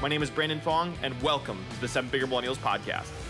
My name is Brandon Fong, and welcome to the Seven Figure Millennials Podcast.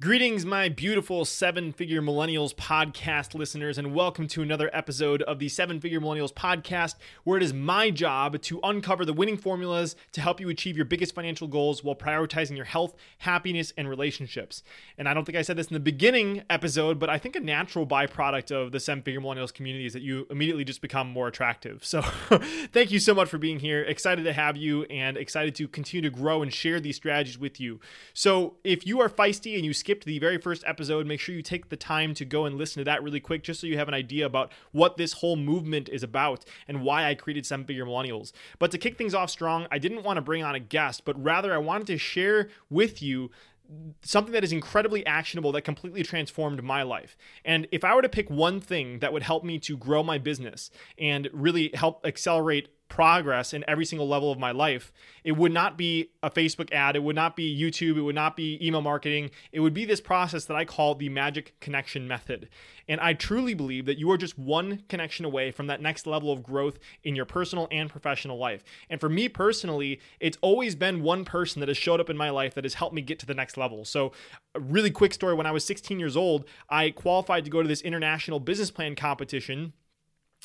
Greetings, my beautiful seven figure millennials podcast listeners, and welcome to another episode of the Seven Figure Millennials podcast, where it is my job to uncover the winning formulas to help you achieve your biggest financial goals while prioritizing your health, happiness, and relationships. And I don't think I said this in the beginning episode, but I think a natural byproduct of the seven figure millennials community is that you immediately just become more attractive. So thank you so much for being here. Excited to have you and excited to continue to grow and share these strategies with you. So if you are feisty and you skipped the very first episode, make sure you take the time to go and listen to that really quick just so you have an idea about what this whole movement is about and why I created Seven Figure Millennials. But to kick things off strong, I didn't want to bring on a guest, but rather I wanted to share with you something that is incredibly actionable that completely transformed my life. And if I were to pick one thing that would help me to grow my business and really help accelerate progress in every single level of my life, it would not be a Facebook ad, it would not be YouTube, it would not be email marketing. It would be this process that I call the magic connection method. And I truly believe that you are just one connection away from that next level of growth in your personal and professional life. And for me personally, it's always been one person that has showed up in my life that has helped me get to the next level. So, a really quick story when I was 16 years old, I qualified to go to this international business plan competition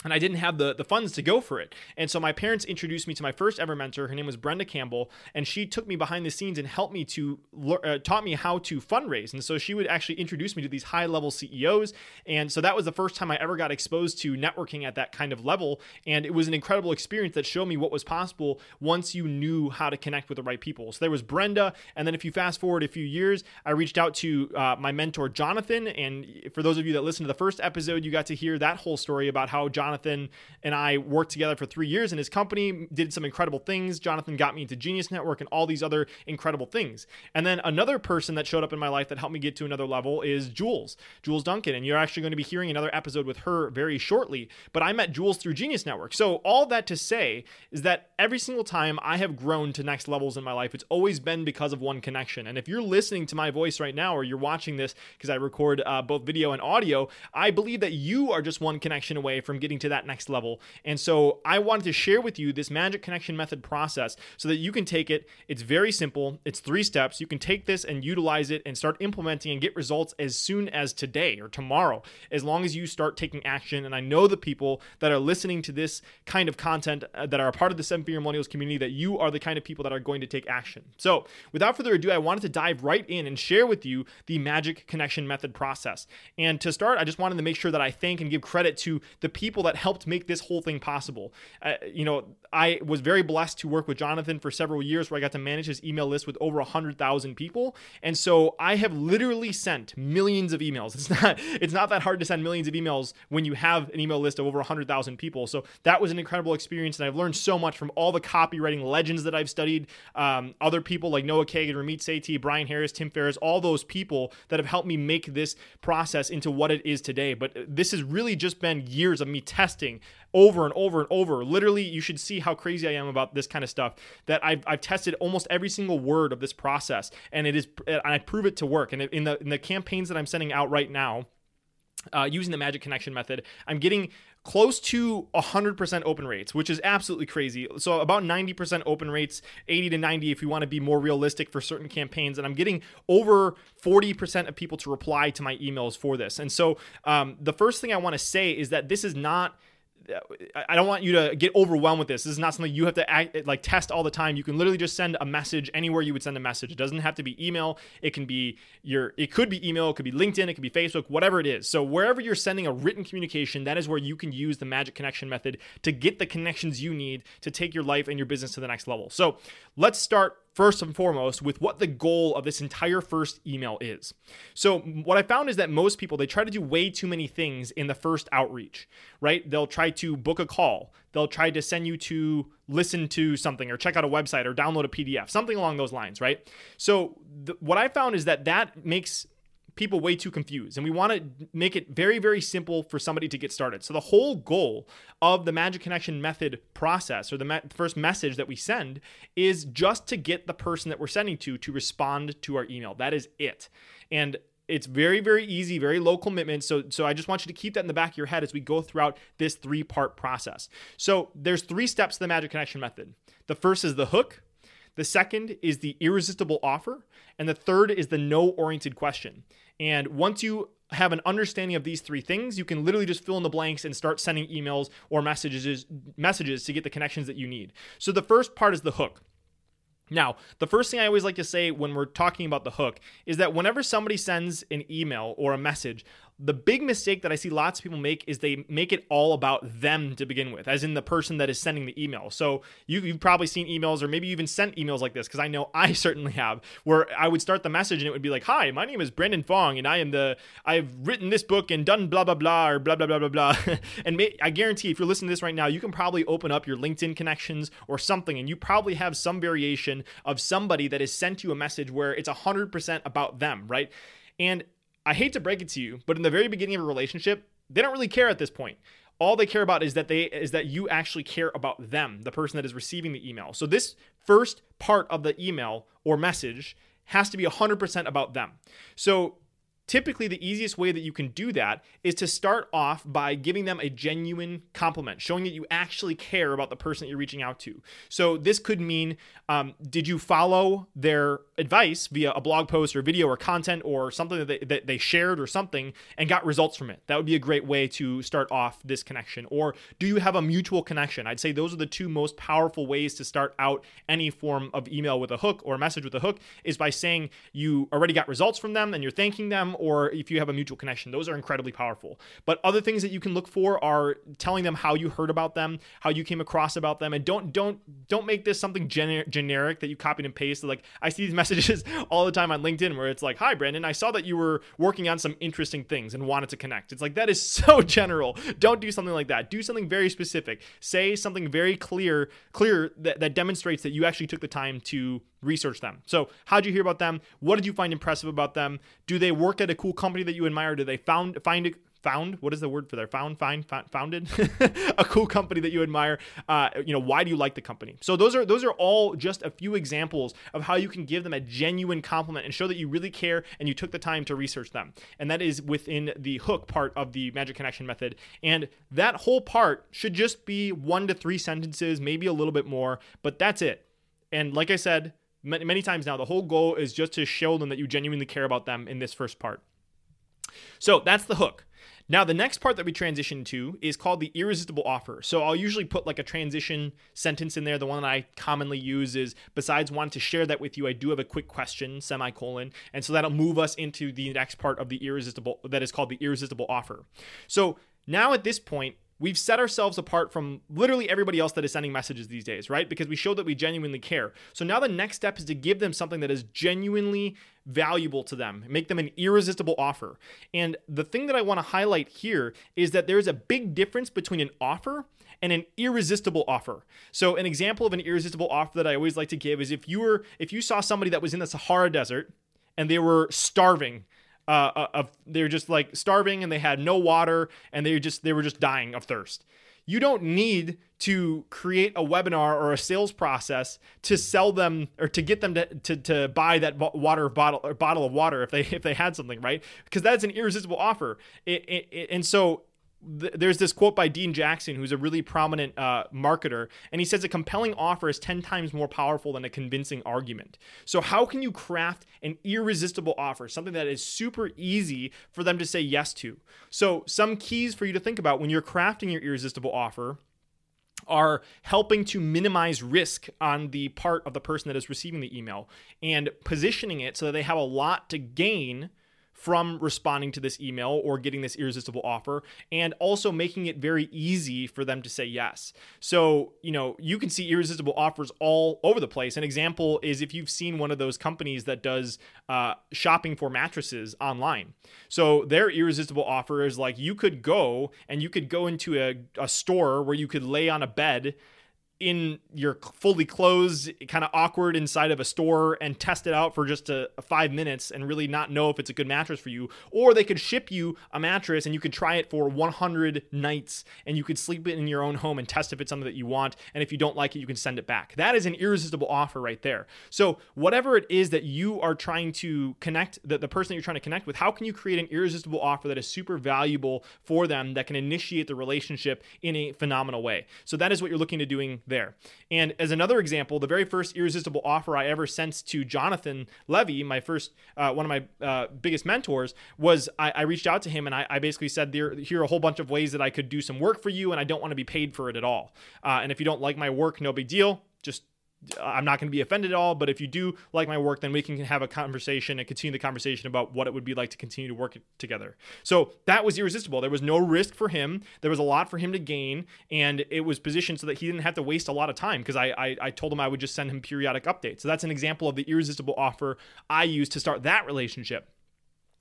and I didn't have the, the funds to go for it. And so my parents introduced me to my first ever mentor. Her name was Brenda Campbell, and she took me behind the scenes and helped me to uh, taught me how to fundraise. And so she would actually introduce me to these high level CEOs. And so that was the first time I ever got exposed to networking at that kind of level. And it was an incredible experience that showed me what was possible once you knew how to connect with the right people. So there was Brenda, and then if you fast forward a few years, I reached out to uh, my mentor Jonathan. And for those of you that listened to the first episode, you got to hear that whole story about how Jonathan Jonathan and I worked together for three years in his company, did some incredible things. Jonathan got me into Genius Network and all these other incredible things. And then another person that showed up in my life that helped me get to another level is Jules, Jules Duncan. And you're actually going to be hearing another episode with her very shortly. But I met Jules through Genius Network. So all that to say is that every single time I have grown to next levels in my life, it's always been because of one connection. And if you're listening to my voice right now or you're watching this because I record uh, both video and audio, I believe that you are just one connection away from getting to that next level. And so I wanted to share with you this magic connection method process so that you can take it. It's very simple, it's three steps. You can take this and utilize it and start implementing and get results as soon as today or tomorrow, as long as you start taking action. And I know the people that are listening to this kind of content uh, that are a part of the Seven Figure Millennials community that you are the kind of people that are going to take action. So without further ado, I wanted to dive right in and share with you the magic connection method process. And to start, I just wanted to make sure that I thank and give credit to the people that helped make this whole thing possible. Uh, you know, I was very blessed to work with Jonathan for several years where I got to manage his email list with over 100,000 people. And so I have literally sent millions of emails. It's not it's not that hard to send millions of emails when you have an email list of over 100,000 people. So that was an incredible experience and I've learned so much from all the copywriting legends that I've studied, um, other people like Noah Kagan, Ramit Sethi, Brian Harris, Tim Ferriss, all those people that have helped me make this process into what it is today. But this has really just been years of me testing over and over and over. Literally, you should see how crazy I am about this kind of stuff. That I've, I've tested almost every single word of this process, and it is, and I prove it to work. And in the in the campaigns that I'm sending out right now, uh, using the Magic Connection method, I'm getting close to 100% open rates, which is absolutely crazy. So about 90% open rates, 80 to 90 if you want to be more realistic for certain campaigns. And I'm getting over 40% of people to reply to my emails for this. And so um, the first thing I want to say is that this is not I don't want you to get overwhelmed with this. This is not something you have to act, like test all the time. You can literally just send a message anywhere you would send a message. It doesn't have to be email. It can be your it could be email, it could be LinkedIn, it could be Facebook, whatever it is. So wherever you're sending a written communication, that is where you can use the magic connection method to get the connections you need to take your life and your business to the next level. So, let's start first and foremost with what the goal of this entire first email is. So what I found is that most people they try to do way too many things in the first outreach, right? They'll try to book a call, they'll try to send you to listen to something or check out a website or download a PDF, something along those lines, right? So th- what I found is that that makes people way too confused. And we want to make it very, very simple for somebody to get started. So the whole goal of the Magic Connection method process or the me- first message that we send is just to get the person that we're sending to to respond to our email. That is it. And it's very very easy very low commitment so so i just want you to keep that in the back of your head as we go throughout this three part process so there's three steps to the magic connection method the first is the hook the second is the irresistible offer and the third is the no oriented question and once you have an understanding of these three things, you can literally just fill in the blanks and start sending emails or messages messages to get the connections that you need. So the first part is the hook. Now, the first thing I always like to say when we're talking about the hook is that whenever somebody sends an email or a message, the big mistake that I see lots of people make is they make it all about them to begin with, as in the person that is sending the email. So you, have probably seen emails, or maybe you even sent emails like this, because I know I certainly have, where I would start the message and it would be like, "Hi, my name is Brandon Fong, and I am the I've written this book and done blah blah blah or blah blah blah blah blah." and may, I guarantee, if you're listening to this right now, you can probably open up your LinkedIn connections or something, and you probably have some variation of somebody that has sent you a message where it's 100% about them, right? And I hate to break it to you, but in the very beginning of a relationship, they don't really care at this point. All they care about is that they is that you actually care about them, the person that is receiving the email. So this first part of the email or message has to be 100% about them. So Typically, the easiest way that you can do that is to start off by giving them a genuine compliment, showing that you actually care about the person that you're reaching out to. So, this could mean um, did you follow their advice via a blog post or video or content or something that they, that they shared or something and got results from it? That would be a great way to start off this connection. Or do you have a mutual connection? I'd say those are the two most powerful ways to start out any form of email with a hook or a message with a hook is by saying you already got results from them and you're thanking them or if you have a mutual connection. Those are incredibly powerful. But other things that you can look for are telling them how you heard about them, how you came across about them, and don't don't don't make this something gener- generic that you copied and pasted. Like I see these messages all the time on LinkedIn where it's like, "Hi Brandon, I saw that you were working on some interesting things and wanted to connect." It's like that is so general. Don't do something like that. Do something very specific. Say something very clear, clear that, that demonstrates that you actually took the time to research them. So, how'd you hear about them? What did you find impressive about them? Do they work at a cool company that you admire? Do they found find? Found what is the word for their Found, find, founded, a cool company that you admire. Uh, you know, why do you like the company? So those are those are all just a few examples of how you can give them a genuine compliment and show that you really care and you took the time to research them. And that is within the hook part of the Magic Connection method. And that whole part should just be one to three sentences, maybe a little bit more, but that's it. And like I said, many times now, the whole goal is just to show them that you genuinely care about them in this first part. So that's the hook. Now, the next part that we transition to is called the irresistible offer. So I'll usually put like a transition sentence in there. The one that I commonly use is besides wanting to share that with you, I do have a quick question, semicolon. And so that'll move us into the next part of the irresistible, that is called the irresistible offer. So now at this point, we've set ourselves apart from literally everybody else that is sending messages these days, right? Because we show that we genuinely care. So now the next step is to give them something that is genuinely valuable to them, make them an irresistible offer. And the thing that I want to highlight here is that there's a big difference between an offer and an irresistible offer. So an example of an irresistible offer that I always like to give is if you were if you saw somebody that was in the Sahara desert and they were starving uh, uh, of they were just like starving and they had no water and they just they were just dying of thirst. You don't need to create a webinar or a sales process to sell them or to get them to, to, to buy that water bottle or bottle of water if they if they had something right because that's an irresistible offer it, it, it, and so there's this quote by Dean Jackson, who's a really prominent uh, marketer, and he says a compelling offer is 10 times more powerful than a convincing argument. So, how can you craft an irresistible offer, something that is super easy for them to say yes to? So, some keys for you to think about when you're crafting your irresistible offer are helping to minimize risk on the part of the person that is receiving the email and positioning it so that they have a lot to gain from responding to this email or getting this irresistible offer and also making it very easy for them to say yes. So, you know, you can see irresistible offers all over the place. An example is if you've seen one of those companies that does uh, shopping for mattresses online. So, their irresistible offer is like you could go and you could go into a, a store where you could lay on a bed in your fully closed, kind of awkward inside of a store and test it out for just a, a, five minutes and really not know if it's a good mattress for you. Or they could ship you a mattress and you could try it for 100 nights and you could sleep it in your own home and test if it's something that you want. And if you don't like it, you can send it back. That is an irresistible offer right there. So, whatever it is that you are trying to connect, the, the person that you're trying to connect with, how can you create an irresistible offer that is super valuable for them that can initiate the relationship in a phenomenal way? So, that is what you're looking to doing there. And as another example, the very first irresistible offer I ever sent to Jonathan Levy, my first, uh, one of my uh, biggest mentors, was I, I, reached out to him and I, I basically said, here are a whole bunch of ways that I could do some work for you, and I don't want to be paid for it at all. Uh, and if you don't like my work, no big deal. Just I'm not going to be offended at all, but if you do like my work, then we can have a conversation and continue the conversation about what it would be like to continue to work together. So that was irresistible. There was no risk for him. There was a lot for him to gain, and it was positioned so that he didn't have to waste a lot of time because I, I, I told him I would just send him periodic updates. So that's an example of the irresistible offer I used to start that relationship.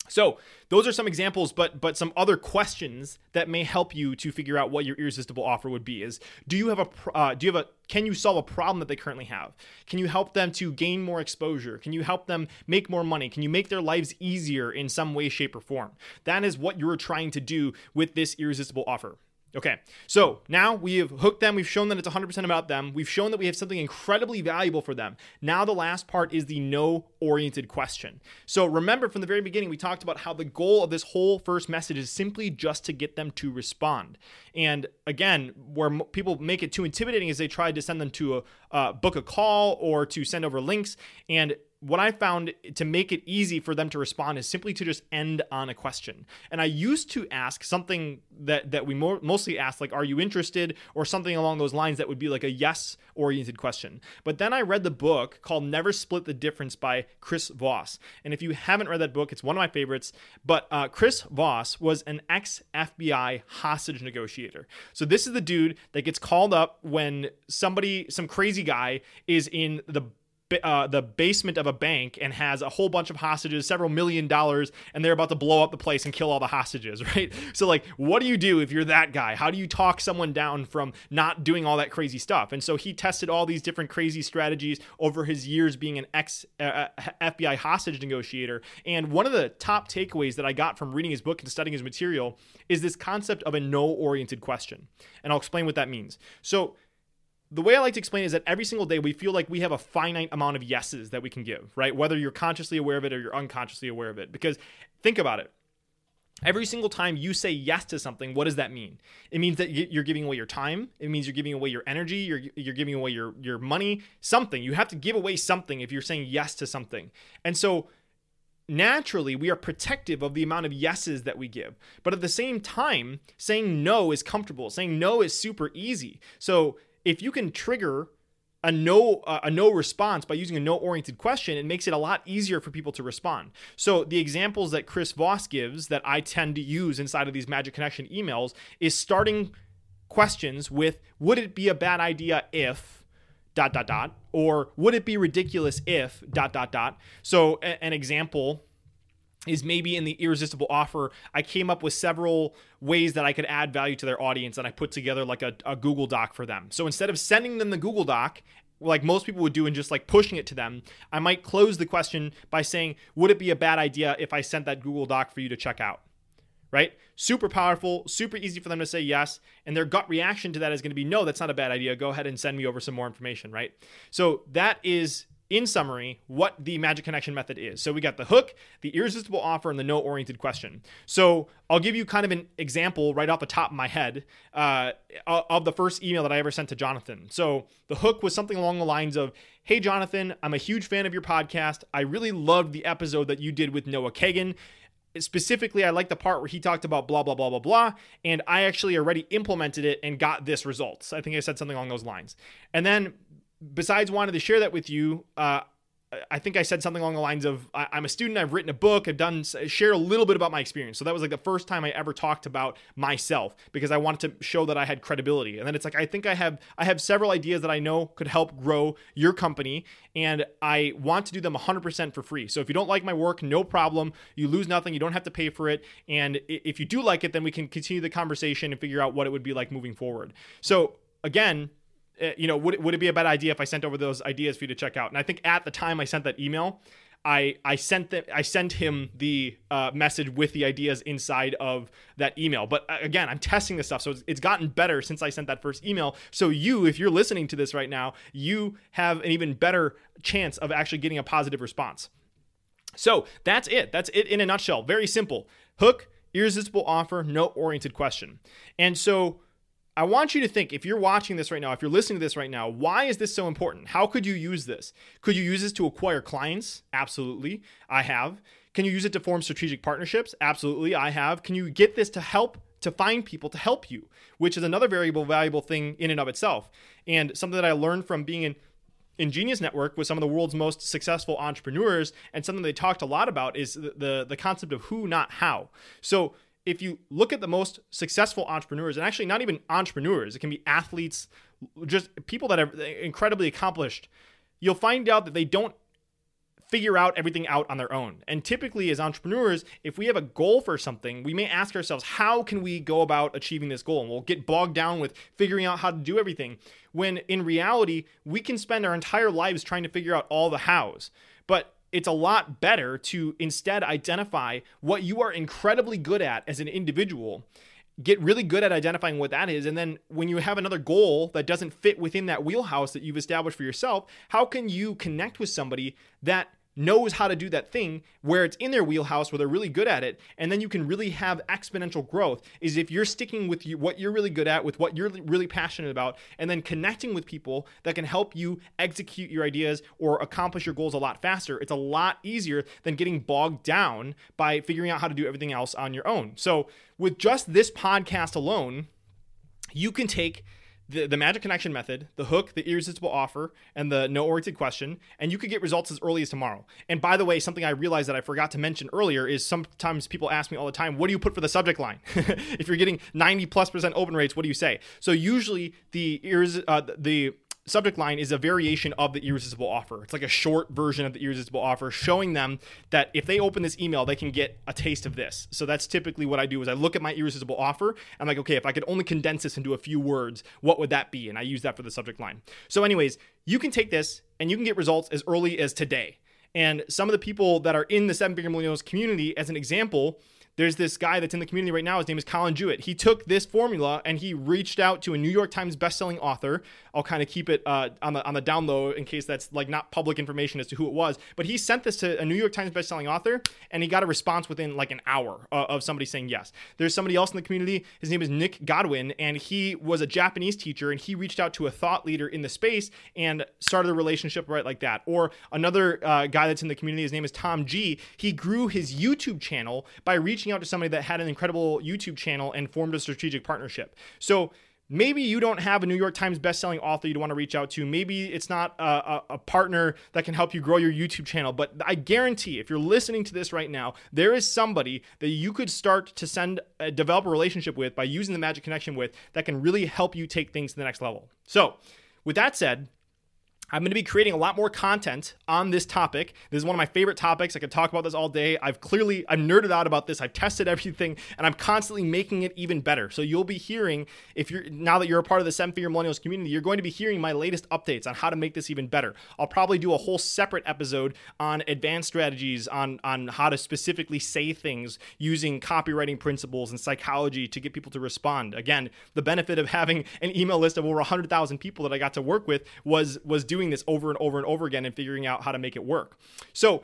So those are some examples, but but some other questions that may help you to figure out what your irresistible offer would be. Is do you have a uh, do you have a can you solve a problem that they currently have? Can you help them to gain more exposure? Can you help them make more money? Can you make their lives easier in some way, shape, or form? That is what you're trying to do with this irresistible offer. Okay, so now we have hooked them. We've shown that it's 100% about them. We've shown that we have something incredibly valuable for them. Now, the last part is the no oriented question. So, remember from the very beginning, we talked about how the goal of this whole first message is simply just to get them to respond. And again, where people make it too intimidating is they try to send them to a uh, book a call or to send over links. And what I found to make it easy for them to respond is simply to just end on a question. And I used to ask something that that we more, mostly ask like are you interested or something along those lines that would be like a yes oriented question. But then I read the book called Never Split the Difference by Chris Voss. And if you haven't read that book, it's one of my favorites. But uh, Chris Voss was an ex FBI hostage negotiator. So this is the dude that gets called up when somebody, some crazy guy, is in the uh, the basement of a bank and has a whole bunch of hostages, several million dollars, and they're about to blow up the place and kill all the hostages, right? So, like, what do you do if you're that guy? How do you talk someone down from not doing all that crazy stuff? And so he tested all these different crazy strategies over his years being an ex uh, uh FBI hostage negotiator. And one of the top takeaways that I got from reading his book and studying his material is this concept of a no oriented question. And I'll explain what that means. So, the way I like to explain is that every single day we feel like we have a finite amount of yeses that we can give, right? Whether you're consciously aware of it or you're unconsciously aware of it. Because think about it. Every single time you say yes to something, what does that mean? It means that you're giving away your time. It means you're giving away your energy. You're, you're giving away your, your money, something. You have to give away something if you're saying yes to something. And so naturally we are protective of the amount of yeses that we give. But at the same time, saying no is comfortable. Saying no is super easy. So if you can trigger a no a no response by using a no oriented question it makes it a lot easier for people to respond. So the examples that chris voss gives that i tend to use inside of these magic connection emails is starting questions with would it be a bad idea if dot dot dot or would it be ridiculous if dot dot dot. So a- an example is maybe in the irresistible offer. I came up with several ways that i could add value to their audience and i put together like a, a, google doc for them. So instead of sending them the google doc like most people would do and just like pushing it to them i might close the question by saying would it be a bad idea if i sent that google doc for you to check out? Right? Super powerful super easy for them to say yes and their gut reaction to that is going to be no that's not a bad idea. Go ahead and send me over some more information right? So that is in summary, what the magic connection method is. So we got the hook, the irresistible offer, and the no oriented question. So I'll give you kind of an example right off the top of my head uh, of the first email that I ever sent to Jonathan. So the hook was something along the lines of Hey, Jonathan, I'm a huge fan of your podcast. I really loved the episode that you did with Noah Kagan specifically i like the part where he talked about blah blah blah blah blah and i actually already implemented it and got this results i think i said something along those lines and then besides wanting to share that with you, uh, I think I said something along the lines of I, am a student, I've written a book, I've done share a little bit about my experience. So that was like the first time I ever talked about myself because I wanted to show that I had credibility. And then it's like I think I have I have several ideas that I know could help grow your company and I want to do them 100% for free. So if you don't like my work, no problem. You lose nothing, you don't have to pay for it. And if you do like it, then we can continue the conversation and figure out what it would be like moving forward. So again, you know, would, would it be a bad idea if I sent over those ideas for you to check out? And I think at the time I sent that email, I I sent the, I sent him the uh, message with the ideas inside of that email. But uh, again, I'm testing this stuff, so it's, it's gotten better since I sent that first email. So you, if you're listening to this right now, you have an even better chance of actually getting a positive response. So that's it. That's it in a nutshell. Very simple. Hook, irresistible offer, no oriented question. And so I want you to think if you're watching this right now, if you're listening to this right now, why is this so important? How could you use this? Could you use this to acquire clients? Absolutely. I have. Can you use it to form strategic partnerships? Absolutely. I have. Can you get this to help to find people to help you, which is another variable valuable thing in and of itself. And something that I learned from being in in Genius Network with some of the world's most successful entrepreneurs, and something they talked a lot about is the, the, the concept of who, not how. So if you look at the most successful entrepreneurs, and actually not even entrepreneurs, it can be athletes, just people that are incredibly accomplished, you'll find out that they don't figure out everything out on their own. And typically, as entrepreneurs, if we have a goal for something, we may ask ourselves, how can we go about achieving this goal? And we'll get bogged down with figuring out how to do everything. When in reality, we can spend our entire lives trying to figure out all the hows. But it's a lot better to instead identify what you are incredibly good at as an individual get really good at identifying what that is and then when you have another goal that doesn't fit within that wheelhouse that you've established for yourself how can you connect with somebody that knows how to do that thing where it's in their wheelhouse where they're really good at it and then you can really have exponential growth is if you're sticking with you, what you're really good at with what you're really passionate about and then connecting with people that can help you execute your ideas or accomplish your goals a lot faster. It's a lot easier than getting bogged down by figuring out how to do everything else on your own. So with just this podcast alone you can take the, the magic connection method, the hook, the irresistible offer, and the no oriented question, and you could get results as early as tomorrow. And by the way, something I realized that I forgot to mention earlier is sometimes people ask me all the time, what do you put for the subject line? if you're getting 90 plus percent open rates, what do you say? So usually the uh, the subject line is a variation of the irresistible offer. It's like a short version of the irresistible offer showing them that if they open this email, they can get a taste of this. So that's typically what I do is I look at my irresistible offer. I'm like, okay, if I could only condense this into a few words, what would that be? And I use that for the subject line. So anyways, you can take this and you can get results as early as today. And some of the people that are in the seven figure millennials community, as an example, there's this guy that's in the community right now. His name is Colin Jewett. He took this formula and he reached out to a New York Times bestselling author. I'll kind of keep it uh, on the on the down low in case that's like not public information as to who it was. But he sent this to a New York Times bestselling author, and he got a response within like an hour uh, of somebody saying yes. There's somebody else in the community. His name is Nick Godwin, and he was a Japanese teacher, and he reached out to a thought leader in the space and started a relationship right like that. Or another uh, guy that's in the community. His name is Tom G. He grew his YouTube channel by reaching reaching out to somebody that had an incredible YouTube channel and formed a strategic partnership. So maybe you don't have a New York Times bestselling author you'd want to reach out to. Maybe it's not a, a, a, partner that can help you grow your YouTube channel. But I guarantee, if you're listening to this right now, there is somebody that you could start to send, uh, develop a relationship with by using the Magic Connection with that can really help you take things to the next level. So, with that said, I'm going to be creating a lot more content on this topic. This is one of my favorite topics. I could talk about this all day. I've clearly I'm nerded out about this. I've tested everything and I'm constantly making it even better. So you'll be hearing if you're now that you're a part of the seven figure millennials community, you're going to be hearing my latest updates on how to make this even better. I'll probably do a whole separate episode on advanced strategies on on how to specifically say things using copywriting principles and psychology to get people to respond. Again, the benefit of having an email list of over 100,000 people that I got to work with was was doing this over and over and over again and figuring out how to make it work. So,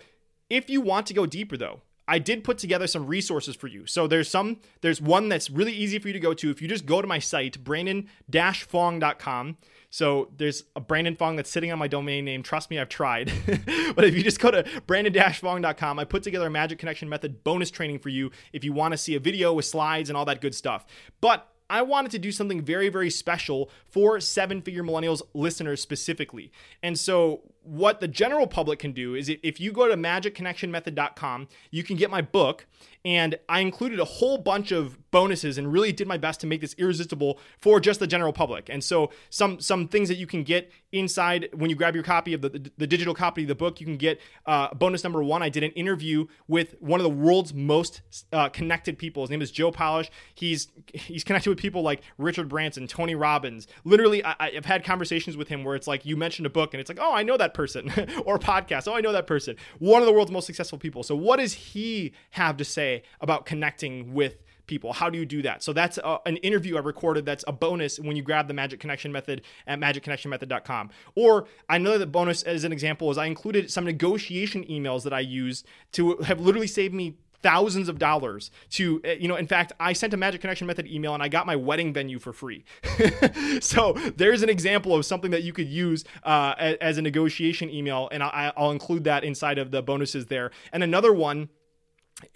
if you want to go deeper though, I did put together some resources for you. So there's some there's one that's really easy for you to go to if you just go to my site brandon-fong.com. So there's a Brandon Fong that's sitting on my domain name. Trust me, I've tried. but if you just go to brandon-fong.com, I put together a magic connection method bonus training for you if you want to see a video with slides and all that good stuff. But I wanted to do something very, very special for seven figure millennials listeners specifically. And so what the general public can do is if you go to magicconnectionmethod.com, you can get my book and I included a whole bunch of bonuses and really did my best to make this irresistible for just the general public. And so some some things that you can get inside when you grab your copy of the, the, the digital copy of the book, you can get uh, bonus number one. I did an interview with one of the world's most uh, connected people. His name is Joe Polish. He's he's connected with people like Richard Branson, Tony Robbins. Literally, I, I've had conversations with him where it's like you mentioned a book and it's like, oh, I know that person, or a podcast. Oh, I know that person. One of the world's most successful people. So what does he have to say? About connecting with people. How do you do that? So that's a, an interview I recorded that's a bonus when you grab the Magic Connection method at magicconnectionmethod.com. Or another bonus as an example is I included some negotiation emails that I used to have literally saved me thousands of dollars to eh, you know in fact i sent a magic connection method email and i got my wedding venue for free so there's an example of something that you could use uh, as a negotiation email and I'll include that inside of the bonuses there and another one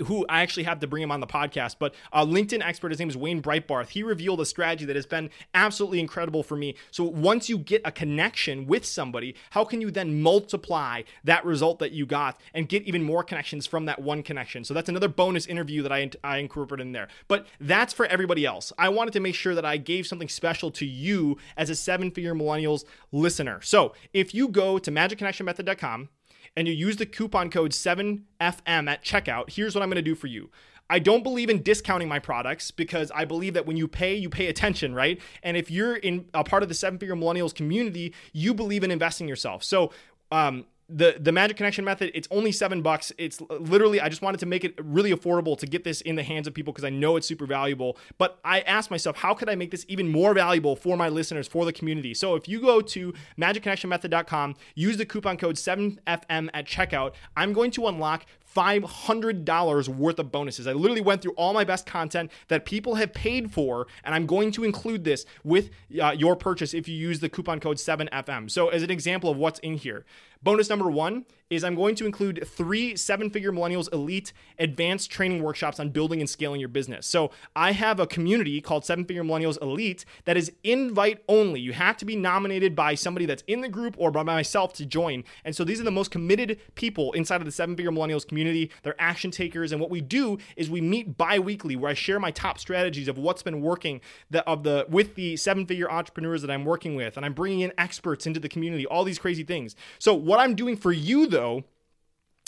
who I actually have to bring him on the podcast, but a LinkedIn expert, his name is Wayne Breitbarth. He revealed a strategy that has been absolutely incredible for me. So once you get a connection with somebody, how can you then multiply that result that you got and get even more connections from that one connection? So that's another bonus interview that I, I incorporated in there. But that's for everybody else. I wanted to make sure that I gave something special to you as a seven figure millennials listener. So if you go to magicconnectionmethod.com, and you use the coupon code 7FM at checkout, here's what I'm going to do for you. I don't believe in discounting my products because I believe that when you pay, you pay attention, right? And if you're in a part of the seven figure millennials community, you believe in investing yourself. So, um, the the magic connection method it's only seven bucks it's literally i just wanted to make it really affordable to get this in the hands of people because i know it's super valuable but i asked myself how could i make this even more valuable for my listeners for the community so if you go to magicconnectionmethod.com use the coupon code 7fm at checkout i'm going to unlock $500 worth of bonuses. I literally went through all my best content that people have paid for, and I'm going to include this with uh, your purchase if you use the coupon code 7FM. So, as an example of what's in here, bonus number one is I'm going to include three seven figure millennials elite advanced training workshops on building and scaling your business. So I have a community called Seven Figure Millennials Elite that is invite only. You have to be nominated by somebody that's in the group or by myself to join. And so these are the most committed people inside of the Seven Figure Millennials community. They're action takers. And what we do is we meet bi weekly where I share my top strategies of what's been working of the with the seven figure entrepreneurs that I'm working with. And I'm bringing in experts into the community, all these crazy things. So what I'm doing for you though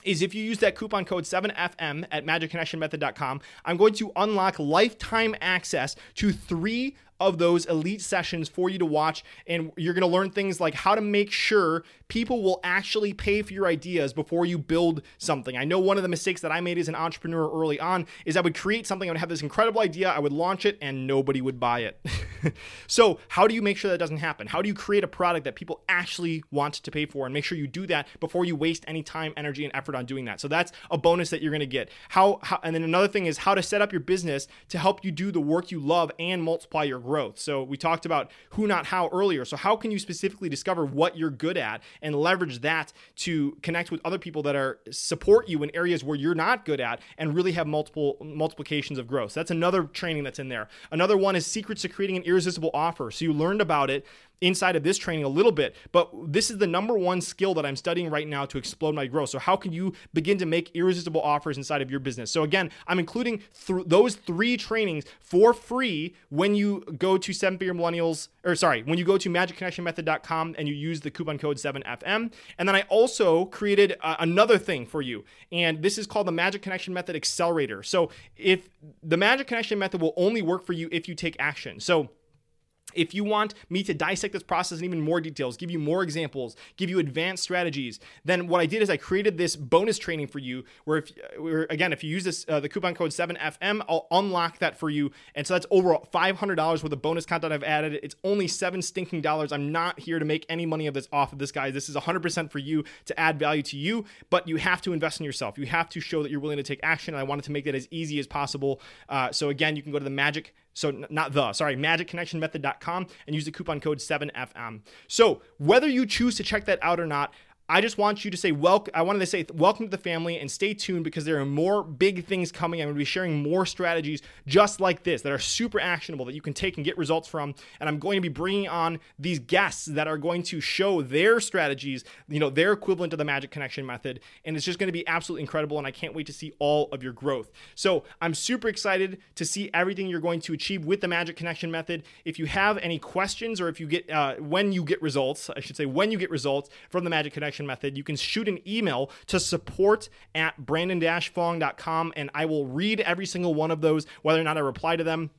is if you use that coupon code 7FM at magicconnectionmethod.com, I'm going to unlock lifetime access to three of those elite sessions for you to watch. And you're going to learn things like how to make sure people will actually pay for your ideas before you build something. I know one of the mistakes that I made as an entrepreneur early on is I would create something, I would have this incredible idea, I would launch it, and nobody would buy it. so, how do you make sure that doesn't happen? How do you create a product that people actually want to pay for and make sure you do that before you waste any time, energy, and effort on doing that? So, that's a bonus that you're going to get. How, how and then another thing is how to set up your business to help you do the work you love and multiply your growth. So we talked about who, not how earlier. So, how can you specifically discover what you're good at and leverage that to connect with other people that are support you in areas where you're not good at and really have multiple multiplications of growth? So that's another training that's in there. Another one is secrets to creating an irresistible offer. So you learned about it inside of this training a little bit, but this is the number one skill that I'm studying right now to explode my growth. So, how can you begin to make irresistible offers inside of your business? So, again, I'm including th- those three trainings for free when you go to Seven Figure Millennials, or sorry, when you go to magicconnectionmethod.com and you use the coupon code 7FM. And then I also created uh, another thing for you, and this is called the Magic Connection Method Accelerator. So, if the Magic Connection Method will only work for you if you take action. So, if you want me to dissect this process in even more details, give you more examples, give you advanced strategies, then what I did is I created this bonus training for you. Where if where, again, if you use this uh, the coupon code 7FM, I'll unlock that for you, and so that's over $500 worth of bonus content I've added. It's only seven stinking dollars. I'm not here to make any money of this off of this, guys. This is 100% for you to add value to you, but you have to invest in yourself. You have to show that you're willing to take action. And I wanted to make that as easy as possible. Uh, so again, you can go to the Magic so not the, sorry, magicconnectionmethod.com and use the coupon code 7FM. So whether you choose to check that out or not, I just want you to say welcome. I wanted to say welcome to the family and stay tuned because there are more big things coming. I'm going to be sharing more strategies just like this that are super actionable that you can take and get results from. And I'm going to be bringing on these guests that are going to show their strategies, you know, their equivalent to the Magic Connection method. And it's just going to be absolutely incredible. And I can't wait to see all of your growth. So I'm super excited to see everything you're going to achieve with the Magic Connection method. If you have any questions or if you get, uh, when you get results, I should say, when you get results from the Magic Connection method, you can shoot an email to support at brandon-fong.com and I will read every single one of those, whether or not I reply to them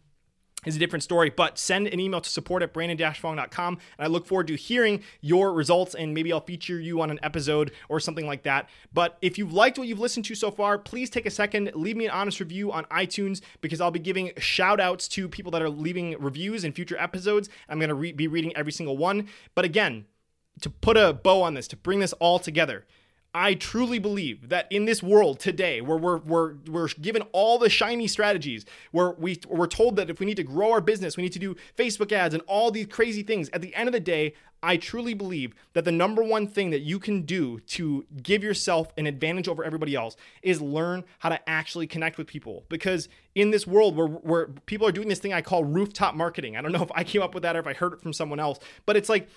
is a different story, but send an email to support at brandon-fong.com and I look forward to hearing your results and maybe I'll feature you on an episode or something like that. But if you've liked what you've listened to so far, please take a second, leave me an honest review on iTunes because I'll be giving shout outs to people that are leaving reviews in future episodes. I'm going to re- be reading every single one. But again, to put a bow on this, to bring this all together, I truly believe that in this world today, where we're we're we're given all the shiny strategies, where we we're told that if we need to grow our business, we need to do Facebook ads and all these crazy things. At the end of the day, I truly believe that the number one thing that you can do to give yourself an advantage over everybody else is learn how to actually connect with people. Because in this world where, where people are doing this thing I call rooftop marketing, I don't know if I came up with that or if I heard it from someone else, but it's like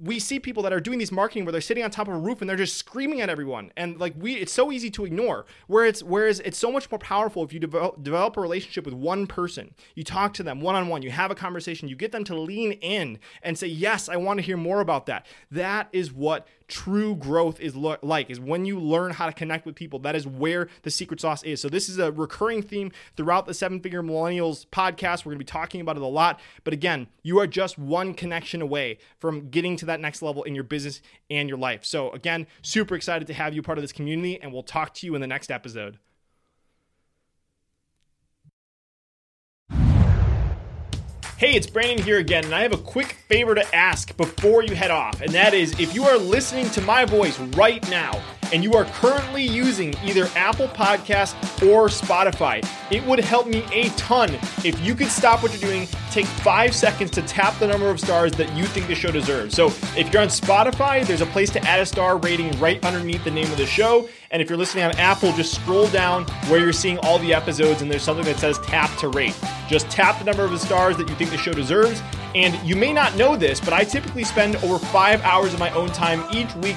we see people that are doing these marketing where they're sitting on top of a roof and they're just screaming at everyone. And like we it's so easy to ignore. Where it's whereas it's so much more powerful if you develop, develop a relationship with one person. You talk to them one-on-one. You have a conversation. You get them to lean in and say yes i want to hear more about that. That is what true growth is lo- like is when you learn how to connect with people. That is where the secret sauce is. So this is a recurring theme throughout the seven figure millennials podcast. We're going to be talking about it a lot. But again you are just one connection away from getting to that next level in your business and your life. So again super excited to have you part of this community and we'll talk to you in the next episode Hey, it's Brandon here again, and I have a quick favor to ask before you head off, and that is if you are listening to my voice right now and you are currently using either Apple Podcast or Spotify, it would help me a ton if you could stop what you're doing, take five seconds to tap the number of stars that you think the show deserves. So if you're on Spotify, there's a place to add a star rating right underneath the name of the show. And if you're listening on Apple, just scroll down where you're seeing all the episodes and there's something that says tap to rate. Just tap the number of the stars that you think the show deserves. And you may not know this, but I typically spend over five hours of my own time each week